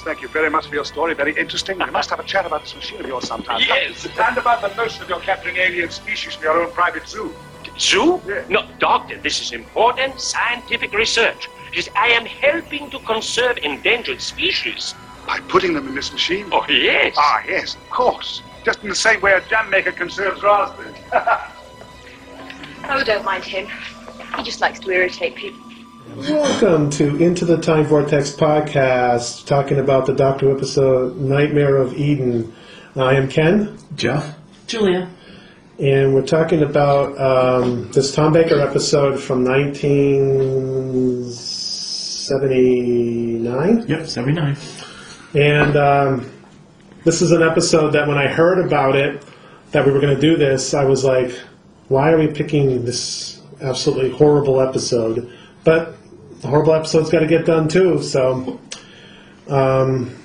Yes, thank you very much for your story. Very interesting. We must have a chat about this machine of yours sometime. Yes. And about the notion of your capturing alien species from your own private zoo. Zoo? Yeah. No, doctor, this is important scientific research. Yes, I am helping to conserve endangered species. By putting them in this machine? Oh, yes. Ah, yes, of course. Just in the same way a jam maker conserves raspberries. Oh, don't mind him. He just likes to irritate people. Welcome to Into the Time Vortex podcast, talking about the Doctor Who episode Nightmare of Eden. I am Ken, Jeff? Julia. and we're talking about um, this Tom Baker episode from 1979. Yep, 79. And um, this is an episode that when I heard about it, that we were going to do this, I was like, why are we picking this absolutely horrible episode? But the horrible episode's got to get done too, so. Um,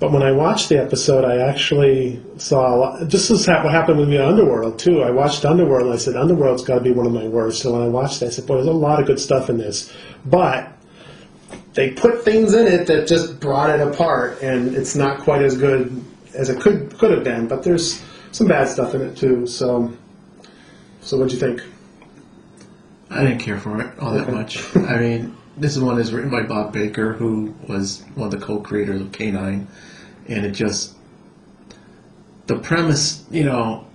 but when I watched the episode, I actually saw a lot. This is ha- what happened with me on Underworld too. I watched Underworld and I said, Underworld's got to be one of my worst. So when I watched it, I said, boy, there's a lot of good stuff in this. But they put things in it that just brought it apart, and it's not quite as good as it could could have been. But there's some bad stuff in it too. So, so what'd you think? I didn't care for it all that much. I mean, this one is written by Bob Baker, who was one of the co-creators of K9, and it just the premise, you know,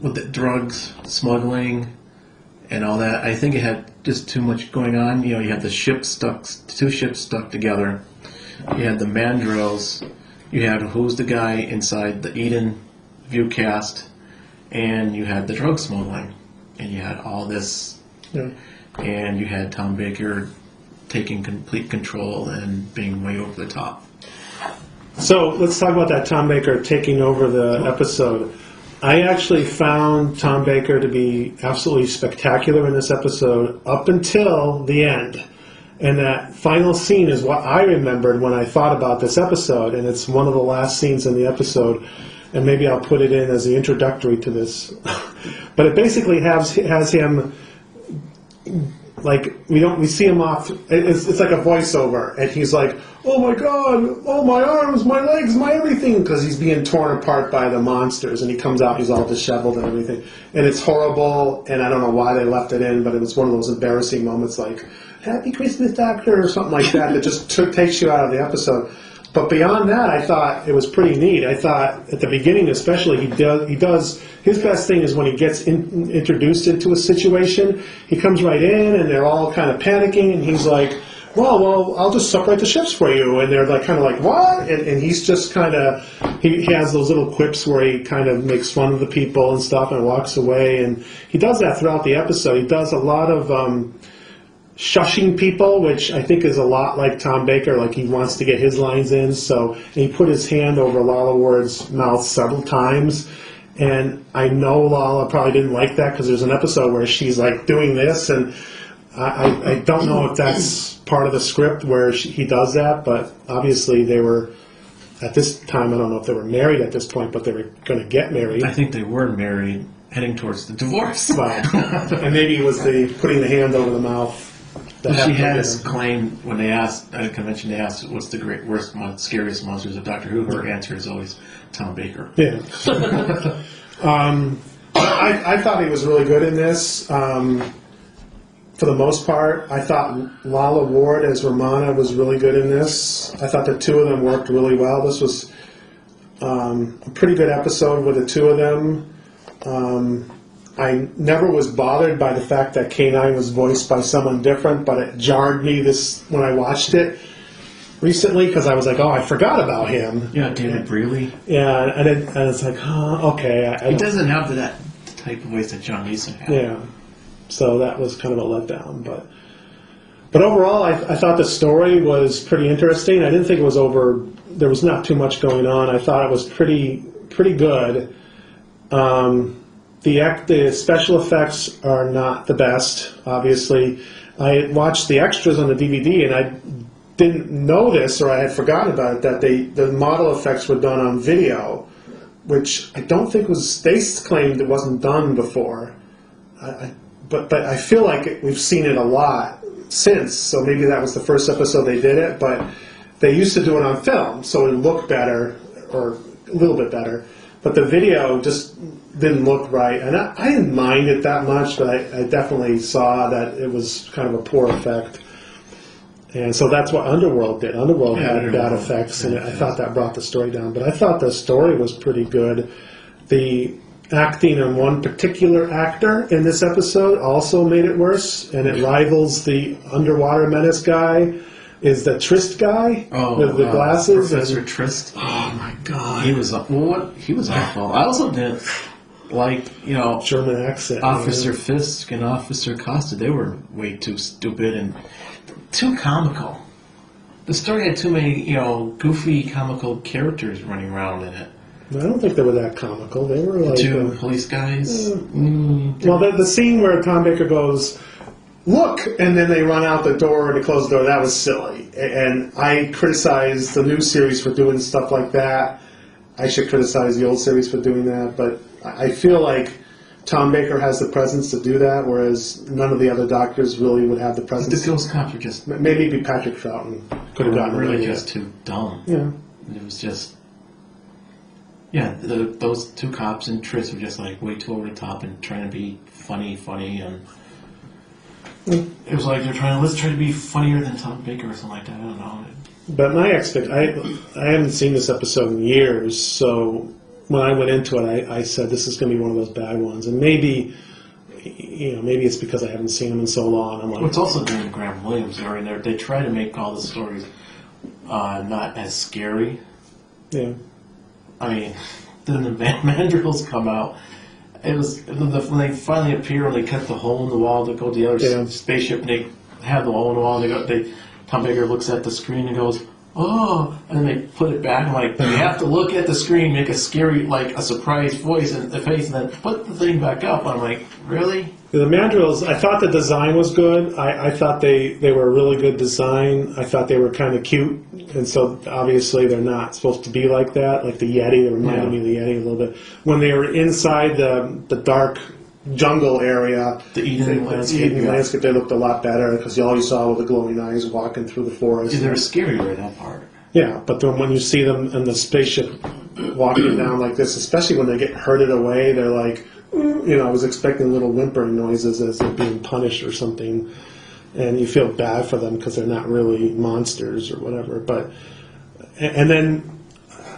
with the drugs smuggling and all that. I think it had just too much going on. You know, you had the ship stuck, two ships stuck together. You had the mandrills. You had who's the guy inside the Eden viewcast, and you had the drug smuggling, and you had all this Yeah. and you had Tom Baker taking complete control and being way over the top. So let's talk about that Tom Baker taking over the episode. I actually found Tom Baker to be absolutely spectacular in this episode up until the end. And that final scene is what I remembered when I thought about this episode, and it's one of the last scenes in the episode. And maybe I'll put it in as the introductory to this. but it basically has has him like we don't we see him off it's, it's like a voiceover and he's like oh my god oh my arms my legs my everything because he's being torn apart by the monsters and he comes out he's all disheveled and everything. And it's horrible and i don't know why they left it in but it was one of those embarrassing moments like happy christmas doctor or something like that that just took, takes you out of the episode but beyond that, I thought it was pretty neat. I thought at the beginning, especially, he does he does his best thing is when he gets in, introduced into a situation. He comes right in, and they're all kind of panicking, and he's like, "Well, well, I'll just separate the ships for you." And they're like, kind of like, "What?" And, and he's just kind of he, he has those little quips where he kind of makes fun of the people and stuff, and walks away. And he does that throughout the episode. He does a lot of. Um, shushing people, which I think is a lot like Tom Baker, like he wants to get his lines in. So and he put his hand over Lalla Ward's mouth several times. And I know Lalla probably didn't like that because there's an episode where she's like doing this, and I, I, I don't know if that's part of the script where she, he does that, but obviously they were at this time. I don't know if they were married at this point, but they were going to get married. I think they were married, heading towards the divorce. Well, and maybe it was the putting the hand over the mouth. That she has claimed when they asked at a convention, they asked, "What's the great, worst, mon- scariest monsters of Doctor Who?" Her answer is always Tom Baker. Yeah. um, I, I thought he was really good in this. Um, for the most part, I thought Lalla Ward as Romana was really good in this. I thought the two of them worked really well. This was um, a pretty good episode with the two of them. Um, I never was bothered by the fact that K9 was voiced by someone different, but it jarred me this when I watched it recently because I was like, oh, I forgot about him. Yeah, David Brierley. Yeah, and, it, and it's like, huh, okay. I, I He doesn't have that type of voice that John Leeson had. Yeah. So that was kind of a letdown, but but overall, I, I thought the story was pretty interesting. I didn't think it was over. There was not too much going on. I thought it was pretty pretty good. Um, the the special effects are not the best. Obviously, I watched the extras on the DVD, and I didn't know this, or I had forgotten about it. That they the model effects were done on video, which I don't think was. They claimed it wasn't done before. I, I, but but I feel like it, we've seen it a lot since. So maybe that was the first episode they did it. But they used to do it on film, so it looked better or a little bit better. But the video just didn't look right, and I, I didn't mind it that much, but I, I definitely saw that it was kind of a poor effect. And so that's what Underworld did. Underworld Yeah, had bad Underworld. effects, and I thought that brought the story down. But I thought the story was pretty good. The acting on one particular actor in this episode also made it worse, and it rivals the underwater menace guy. Is the Tryst guy with the uh, glasses? Professor and- Tryst. oh my god! He was well, what he was awful. I also didn't like you know German accent. Officer man. Fisk and Officer Costa. They were way too stupid and too comical. The story had too many you know goofy comical characters running around in it. I don't think they were that comical. They were like. Two uh, police guys. Mm, Well, the, the scene where Tom Baker goes, look, and then they run out the door and they close the door, that was silly. And I criticize the new series for doing stuff like that. I should criticize the old series for doing that, but I I feel like Tom Baker has the presence to do that, whereas none of the other doctors really would have the the presence. ghost cops were just M- Maybe it'd be Patrick Troughton could have gotten really just it. too dumb. Yeah. It was just, yeah, the, those two cops and Tris were just like way too over the top and trying to be funny, funny, and it was like they're trying to let's try to be funnier than Tom Baker or something like that. I don't know. But my expect I I haven't seen this episode in years, so when I went into it, I, I said this is going to be one of those bad ones, and maybe you know maybe it's because I haven't seen them in so long. I'm Well, like, it's also during the Graham Williams era, and they try to make all the stories uh, not as scary. yeah, I mean, then the man- mandrills come out. It was when the- when they finally appear when they cut the hole in the wall to go to the other Yeah. spaceship. And they have the hole in the wall. And they go. They Tom Baker looks at the screen and goes, "Oh!" And then they put it back. I'm like, you have to look at the screen, make a scary, like a surprised voice and the face, and then put the thing back up. I'm like, really? the mandrills. I thought the design was good. I, I thought they they were a really good design. I thought they were kind of cute, and so obviously they're not supposed to be like that. Like the Yeti, they reminded Yeah. me of the Yeti a little bit. When they were inside the the dark jungle area, The Eden landscape. Eden yeah. landscape, they looked a lot better because all you saw were the glowing eyes walking through the forest. They were scarier that part. Yeah, but then when you see them in the spaceship walking down like this, especially when they get herded away, they're like, you know, I was expecting little whimpering noises as they're being punished or something, and you feel bad for them because they're not really monsters or whatever. But and and then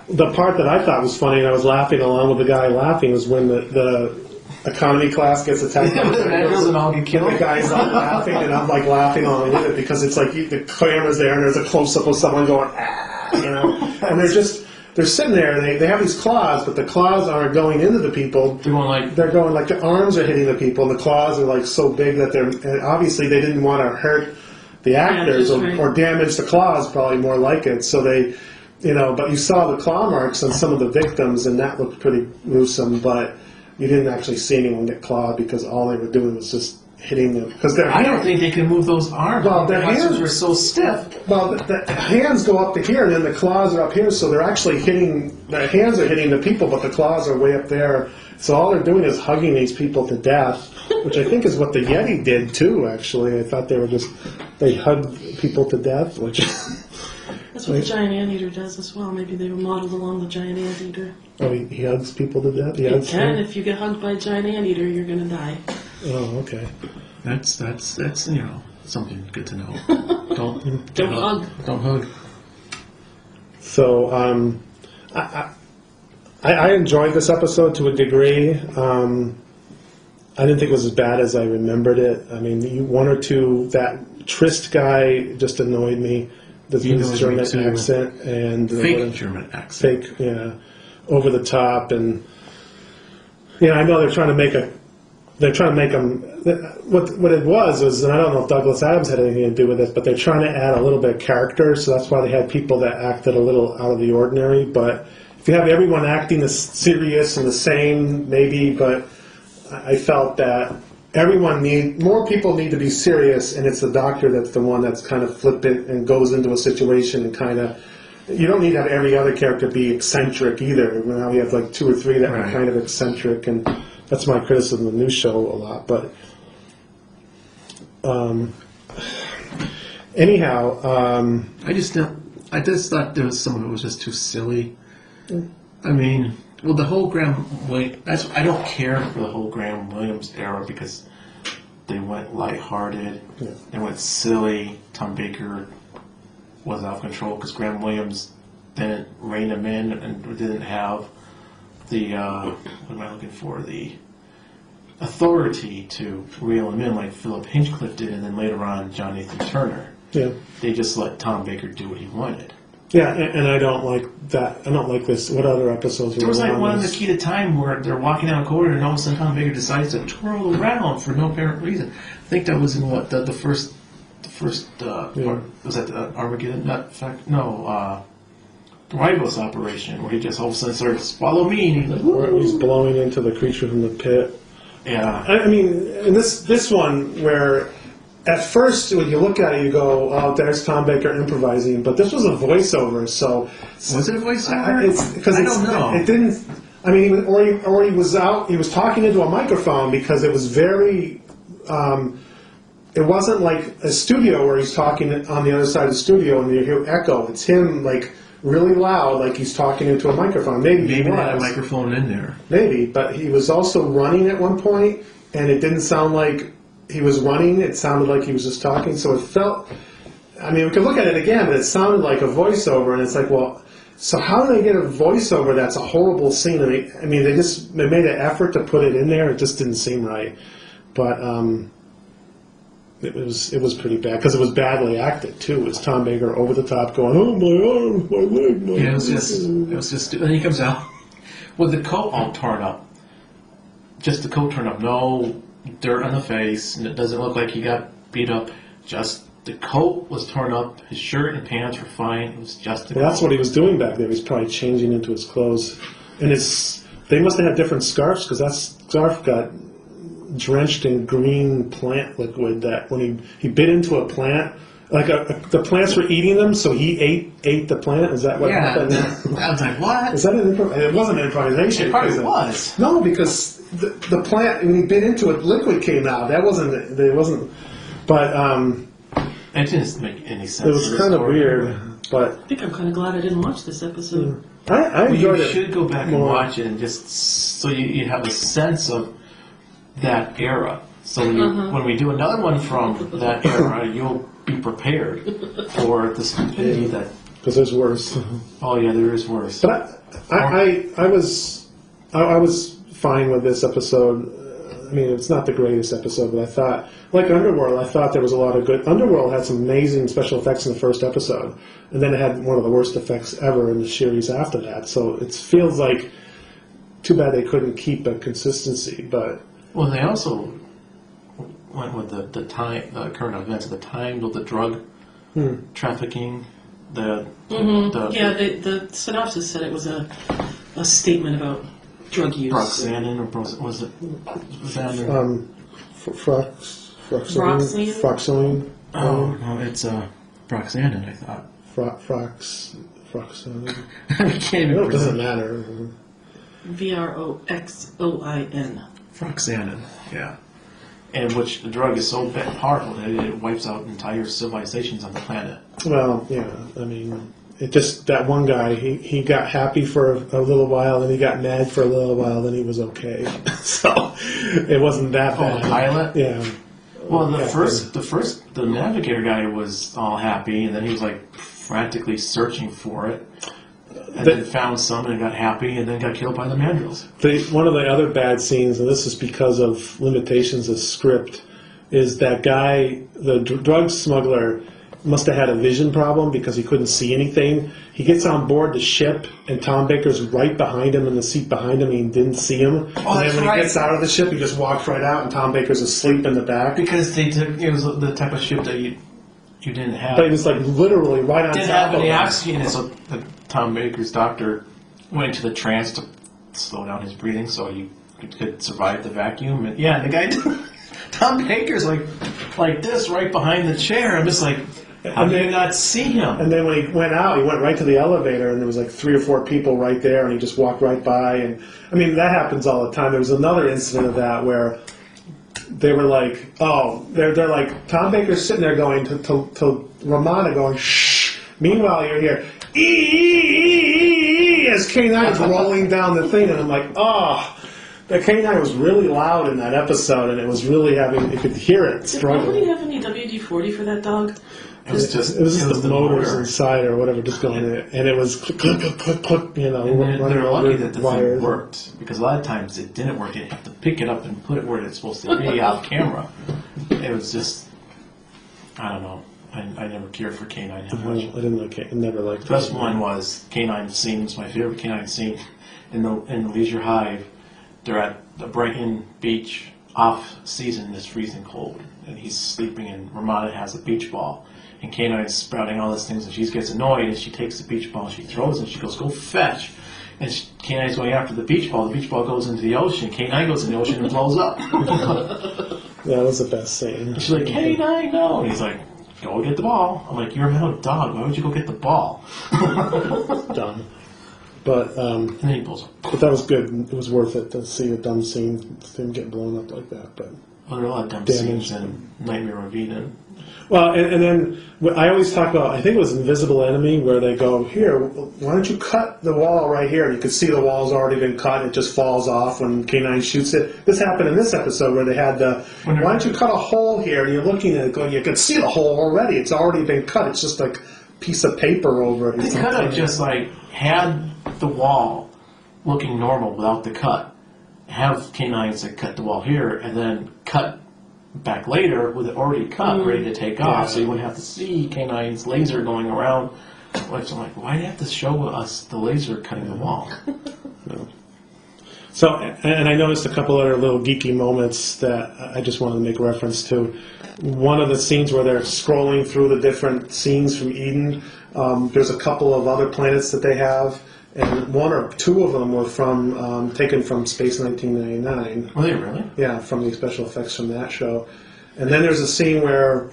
the part that I thought was funny, and I was laughing along with the guy laughing, was when the, the economy class gets attacked. by the mandrills and all get killed. the guy's like laughing, and I'm like laughing along with it because it's like you, the camera's there, and there's a close up of someone going, ah, you know, and they're just they're sitting there, and they, they have these claws, but the claws aren't going into the people. They're going like, They're going like the arms are hitting the people, and the claws are like so big that they're and obviously they didn't want to hurt the actors or, or damage the claws, probably more like it. So they, you know, but you saw the claw marks on some of the victims, and that looked pretty gruesome, but. You didn't actually see anyone get clawed because all they were doing was just hitting them because their I don't think they can move those arms. Well, their hands- were so stiff. Well, the, the hands go up to here, and then the claws are up here, so they're actually hitting. The hands are hitting the people, but the claws are way up there. So all they're doing is hugging these people to death, which I think is what the Yeti did too. Actually, I thought they were just they hugged people to death, which That's what the giant anteater does as well. Maybe they were modeled along the giant anteater. oh, he, he hugs people to death. He You hugs can. them? If you get hugged by a giant anteater, you're gonna die. Oh, okay. That's that's that's you know something good to know. Don't Don't hug. Don't hug. So um, I, I, I enjoyed this episode to a degree. Um, I didn't think it was as bad as I remembered it. I mean, you, one or two that Tryst guy just annoyed me. This He annoyed German too. accent and uh, Fake German accent. fake, yeah, over the top, and yeah, I know they're trying to make a, they're trying to make them. What what it was was, and I don't know if Douglas Adams had anything to do with it, but they're trying to add a little bit of character, so that's why they had people that acted a little out of the ordinary. But if you have everyone acting the serious and the same, maybe, but I I felt that everyone need more people need to be serious, and it's the doctor that's the one that's kind of flippant and goes into a situation and kind of. You don't need to have every other character be eccentric either. Now we have like two or three that are Right. kind of eccentric, and that's my criticism of the new show a lot. But um, anyhow, um, I just don't. I just thought there was some of it was just too silly. I mean, well, the whole Graham Williams. That's I don't care for the whole Graham Williams era because they went lighthearted, they went silly. Tom Baker was out of control because Graham Williams didn't rein him in and didn't have the uh, what am I looking for the authority to reel him in like Philip Hinchcliffe did, and then later on John Nathan Turner. Yeah. They just let Tom Baker do what he wanted. Yeah, and, and I don't like that. I don't like this. What other episodes were There was like on one in the key to time where they're walking down a corridor and all of a sudden Tom Baker decides to twirl around for no apparent reason. I think that was in what the, the first the first uh, Yeah. was that uh, Armageddon? Not fact, no. Uh, the Ribos operation where he just all of a sudden starts follow me and he's like, Where he's "Woo!" blowing into the creature from the pit. yeah. I, I mean, in this this one where at first when you look at it, you go, "Oh, there's Tom Baker improvising," but this was a voiceover, so Was it a I- voiceover? it's because I it's, don't know. It didn't. I mean, he was- or he, or he was out. He was talking into a microphone because it was very. Um, it wasn't like a studio where he's talking on the other side of the studio and you hear echo. It's him like really loud, like he's talking into a microphone. Maybe, he Maybe they had a was. microphone in there. Maybe, but he was also running at one point, and it didn't sound like he was running. It sounded like he was just talking. So it felt. I mean, we could look at it again, but it sounded like a voiceover, and it's like, well, so how do they get a voiceover that's a horrible scene? I mean, I mean, they just they made an effort to put it in there. It just didn't seem right, but um, it was it was pretty bad because it was badly acted too. It was Tom Baker over the top, going, "Oh my arm, my leg, my." Yeah, it was just, it was just. Then he comes out with the coat all torn up. Just the coat torn up, no dirt on the face, and it doesn't look like he got beat up. Just the coat was torn up. His shirt and pants were fine. It was just Well, that's what he was doing back there. He was probably changing into his clothes, and his they must have had different scarves because that scarf got drenched in green plant liquid. That when he he bit into a plant, like a, a- the plants were eating them, so he ate ate the plant. Is that what Yeah, happened? I was like, what? Is that an improv? It wasn't an improvisation. It probably because was. No, because the, the plant when he bit into it, liquid came out. That wasn't. It wasn't. But um, It didn't make any sense. it was kind of weird. But I think I'm kind of glad I didn't watch this episode. I, I Well, you it. should go back and more. watch it and just so you, you have a sense of that era. So when, you, Uh-huh. when we do another one from that era, you'll be prepared for the stupidity that. because there's worse. Oh yeah, there is worse. But I, I, I, I was, I, I was fine with this episode. I mean, it's not the greatest episode, but I thought, like Underworld, I thought there was a lot of good. Underworld had some amazing special effects in the first episode, and then it had one of the worst effects ever in the series after that. So it feels like too bad they couldn't keep a consistency. But Well, they also went with the the time, the current events of the time, with the drug trafficking, the the Yeah, the, the synopsis said it was a, a statement about drug use. Roxanne or was it was it Xander? um, F- Frox, Froxine? Froxine, Froxine, oh no, it's uh, Roxanne. I thought. Fro- Frox, Froxine. I can't even It doesn't pronounce matter. V R O X O I N. Froxanin, yeah. And which the drug is so powerful that it wipes out entire civilizations on the planet. Well, yeah, I mean, it just that one guy. He, he got happy for a, a little while, then he got mad for a little while, then he was okay. so it wasn't that Oh, bad. pilot? Yeah, Well, the Yeah. first, the first, the navigator guy was all happy, and then he was like frantically searching for it, and The- then found some and got happy, and then got killed by the mandrills. the, one of the other bad scenes, and this is because of limitations of script, is that guy, the dr- drug smuggler, must have had a vision problem because he couldn't see anything. He gets on board the ship, and Tom Baker's right behind him in the seat behind him. He didn't see him. Oh, and then Oh, that's when right. he gets out of the ship, he just walks right out, and Tom Baker's asleep in the back. Because they took it was the type of ship that you you didn't have. But he was like literally right on didn't top have of any him. oxygen, and so the Tom Baker's doctor went into the trance to slow down his breathing so he could, could survive the vacuum. And yeah, the guy, Tom Baker's like like this right behind the chair. I'm just like, how And do you then- not see him? And then when he went out, he went right to the elevator, and there was like three or four people right there, and he just walked right by. And I mean, that happens all the time. There was another incident of that where they were like, "Oh, they're they're like Tom Baker's sitting there going to to, to Romana, going shh." Meanwhile, you're here, "Ee, ee, ee, ee," as K9 is rolling down the thing, and I'm like, oh. The K9 was really loud in that episode, and it was really having, you could hear it Did nobody struggling. have any WD 40 for that dog? It was just It was just the, motors motor. inside or whatever just going in, and it was click, click, click, click, click, you know, And they're, running they're lucky over that the wires. thing worked because a lot of times it didn't work. You have to pick it up and put it where it's supposed to be off camera. It was just, I don't know. I, I never cared for K9 uh-huh. that I didn't like it. I never liked The best it. one was K9 scene. was my favorite K9 scene in the in the Leisure Hive. They're at the Brighton Beach off season. It's freezing cold, and he's sleeping. And Romana has a beach ball, and K9 is sprouting all these things, and she gets annoyed, and she takes the beach ball, and she throws it, and she goes, "Go fetch." And she, K9 is going after the beach ball. The beach ball goes into the ocean. K9 goes in the ocean and blows up. That was the best scene. She's like, K9, no. And he's like, go get the ball. I'm like, you're a metal dog. Why would you go get the ball? dumb. But um, And then he pulls up. but that was good. It was worth it to see a dumb scene, him get blown up like that. But Well, there are a lot of dumb Damage. scenes in Nightmare on Eden. Well, and, and then wh- I always talk about. I think it was Invisible Enemy where they go here. Why don't you cut the wall right here? And you could see the wall's already been cut. It just falls off when K9 shoots it. This happened in this episode where they had the. Why don't you cut a hole here? And you're looking at it, going, you can see the hole already. It's already been cut. It's just like a piece of paper over it. or They could have just like had the wall looking normal without the cut. Have canines that cut the wall here, and then cut back later with it already cut, ready to take off, so you wouldn't have to see K9's laser going around. Which I'm like, why do you have to show us the laser cutting the wall? So, and I noticed a couple other little geeky moments that I just wanted to make reference to. One of the scenes where they're scrolling through the different scenes from Eden, um, there's a couple of other planets that they have, and one or two of them were from um, taken from Space 1999. Were they really? Yeah, from the special effects from that show. And then there's a scene where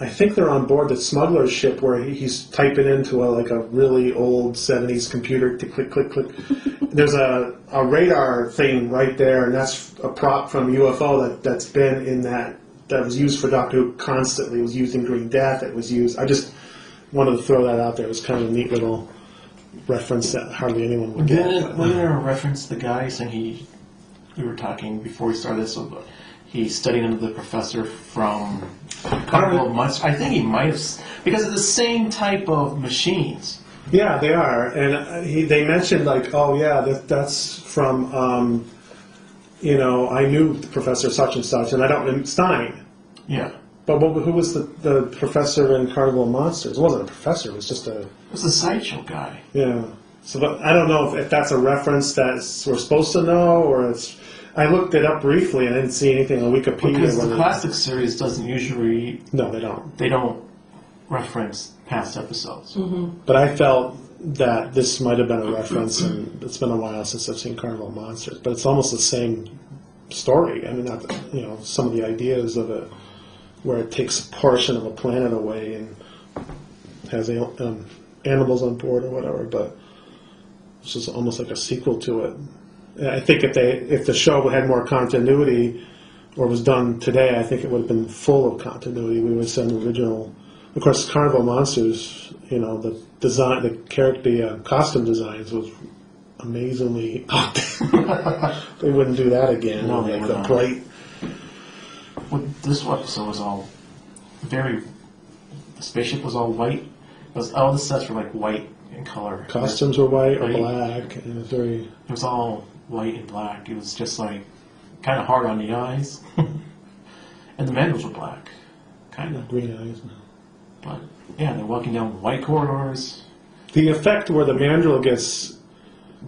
I think they're on board the smuggler's ship where he- he's typing into a, like a really old 70s computer, tick, click, click, click. There's a, a radar thing right there, and that's a prop from UFO that, that's been in that, that was used for Doctor Who constantly. It was used in Green Death, it was used, I just wanted to throw that out there. It was kind of a neat little reference that hardly anyone would get. Didn't, but- wasn't there a reference the guy saying he, we were talking before we started this, so he studied under the professor from Carnival of Monsters. I think he might have, s- because of the same type of machines. Yeah, they are, and uh, he, they mentioned like, oh yeah, that, that's from, um, you know, I knew the Professor such and such, and I don't know Stein. Yeah. But what, who was the, the professor in Carnival of Monsters? It wasn't a professor; it was just a It was the sideshow guy. yeah. So, but I don't know if, if that's a reference that we're supposed to know, or it's. I looked it up briefly and I didn't see anything on Wikipedia. Because where the they- classic series doesn't usually, no, they don't. they don't reference past episodes. Mm-hmm. But I felt that this might have been a reference, and it's been a while since I've seen Carnival of Monsters. But it's almost the same story. I mean, not the, you know some of the ideas of it, where it takes a portion of a planet away and has um, animals on board or whatever. But it's just almost like a sequel to it. And I think if they if the show had more continuity or was done today, I think it would have been full of continuity. We would send original. Of course, Carnival Monsters. You know the design, the character, the uh, costume designs was amazingly. they wouldn't do that again. No, they like would the bright. This episode was all very. The spaceship was all white. It was all the sets were like white in color. Costumes were white or Right. black, and it was very. It was all white and black. It was just like kind of hard on the eyes. and the mandals were black, kind of. Green eyes. But yeah, they're walking down white corridors, The effect where the mandrill gets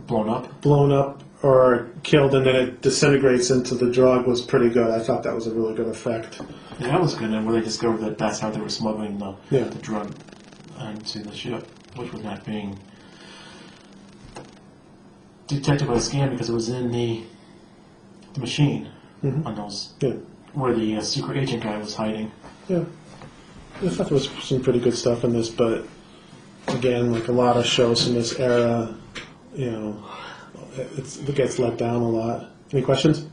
blown up. blown up or killed and then it disintegrates into the drug was pretty good. I thought that was a really good effect. Yeah, that was good. And where they discovered that that's how they were smuggling the, Yeah. the drug onto the ship, which was not being detected by the scan because it was in the the machine on those Yeah. where the uh, secret agent guy was hiding. Yeah. I thought there was some pretty good stuff in this, but again, like a lot of shows in this era, you know, it's, it gets let down a lot. Any questions?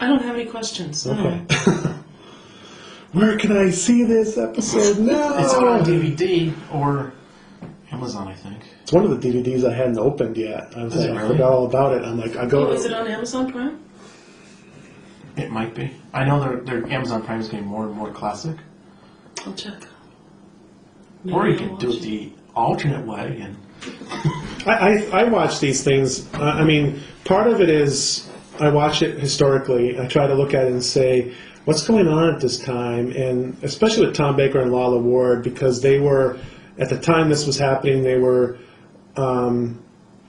I don't have any questions. no. Okay. Where can I see this episode now? It's on DVD or Amazon, I think. It's one of the DVDs I hadn't opened yet. I was Is like, it I really? forgot all about it. I'm like, I go. Oh, is it on Amazon Prime? It might be. I know their their Amazon Prime is getting more and more classic. I'll check. or you I'll can do watch it the alternate way and I, I, I watch these things. Uh, I mean, part of it is I watch it historically. I try to look at it and say, what's going on at this time? And especially with Tom Baker and Lalla Ward, because they were, at the time this was happening, they were um,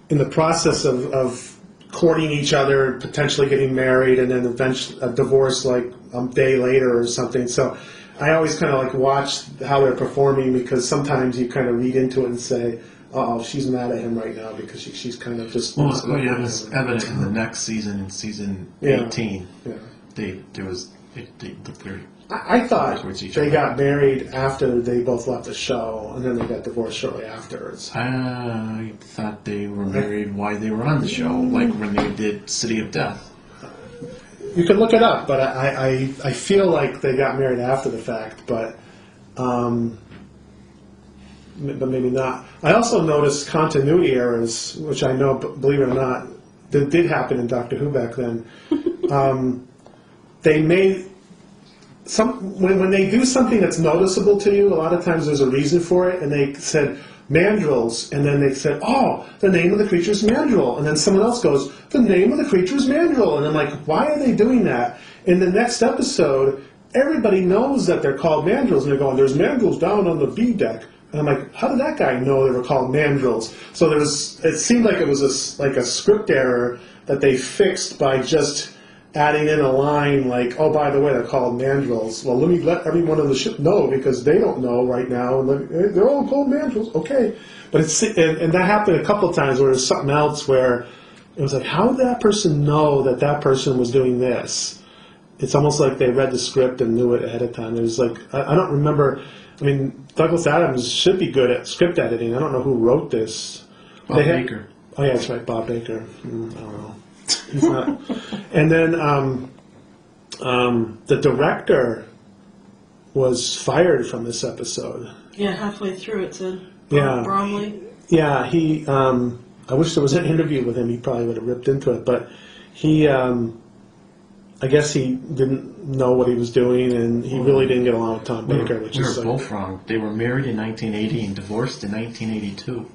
in the process of, of courting each other, potentially getting married, and then eventually a divorce like a day later or something. So I always kind of like watch how they're performing because sometimes you kind of read into it and say, oh, she's mad at him right now because she, she's kind of just. well, oh yeah, it was evident in the next season, in season Yeah. eighteen. Yeah. They there was they, they looked very I, I thought Towards each they other. got married after they both left the show, and then they got divorced shortly afterwards. I thought they were married while they were on the show, like when they did City of Death. You can look it up, but I, I, I feel like they got married after the fact, but um, m- but maybe not. I also noticed continuity errors, which I know, b- believe it or not, that did happen in Doctor Who back then. um, they made some when, when they do something that's noticeable to you. A lot of times there's a reason for it, and they said mandrills, and then they said, "Oh, the name of the creature is mandrill," and then someone else goes, "The name of the creature is mandrill," and I'm like, "Why are they doing that?" In the next episode, everybody knows that they're called mandrills, and they're going, "There's mandrills down on the B deck." And I'm like, how did that guy know they were called mandrills? So there was, it seemed like it was a, like a script error that they fixed by just adding in a line like, oh, by the way, they're called mandrills. Well, let me let everyone on the ship know because they don't know right now. And "Eh, they're all called mandrills. Okay. But it's, and, and that happened a couple of times where there's something else where it was like, how did that person know that that person was doing this? It's almost like they read the script and knew it ahead of time. There's like, I, I don't remember. I mean, Douglas Adams should be good at script editing. I don't know who wrote this. Bob They had- Baker. Oh yeah, that's right, Bob Baker. Mm, I don't know. He's not. and then um, um, the director was fired from this episode. Yeah, halfway through it said Yeah. Bromly. Yeah, he. Um, I wish there was an interview with him. He probably would have ripped into it, but he. Um, I guess he didn't know what he was doing, and he really didn't get along with Tom We Baker, were, which we is were like, both wrong. They were married in 1980 and divorced in 1982.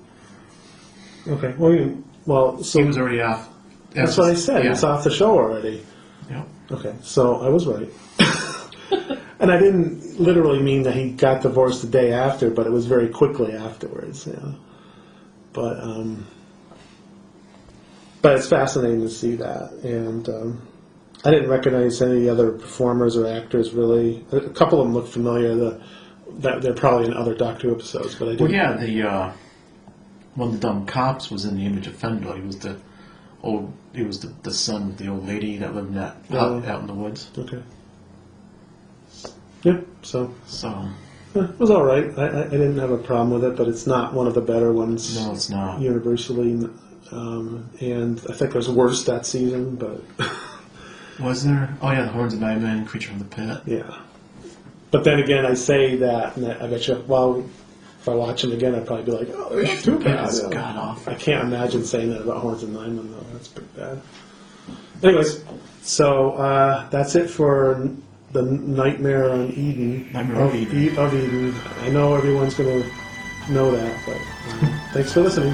okay. Well, you- well, so He was already off. that's what I said. Yeah. It's off the show already. Yeah. Okay, so I was right. and I didn't literally mean that he got divorced the day after, but it was very quickly afterwards. Yeah. But um, but it's fascinating to see that, and um, I didn't recognize any other performers or actors really. A couple of them look familiar. The that they're probably in other Doctor Who episodes, but I didn't. Well, yeah, the uh, one of the dumb cops was in the image of Fendahl. He was the old. He was the, the son of the old lady that lived in that out, Oh. out in the woods. Okay. Yeah. So So eh, it was all right. I, I I didn't have a problem with it, but it's not one of the better ones. no, it's not. universally, um, and I think there's worse that season, but Was there? Oh yeah, the Horns of Nimon, Creature from the Pit. yeah. But then again, I say that, and I bet you, well, if I watch them again, I'd probably be like, oh, it's too bad. It's god awful. I can't imagine saying that about Horns and Nimon, though. That's pretty bad. Anyways, so uh, that's it for the Nightmare on Eden. Nightmare of Eden. E- of Eden. I know everyone's going to know that, but uh, thanks for listening.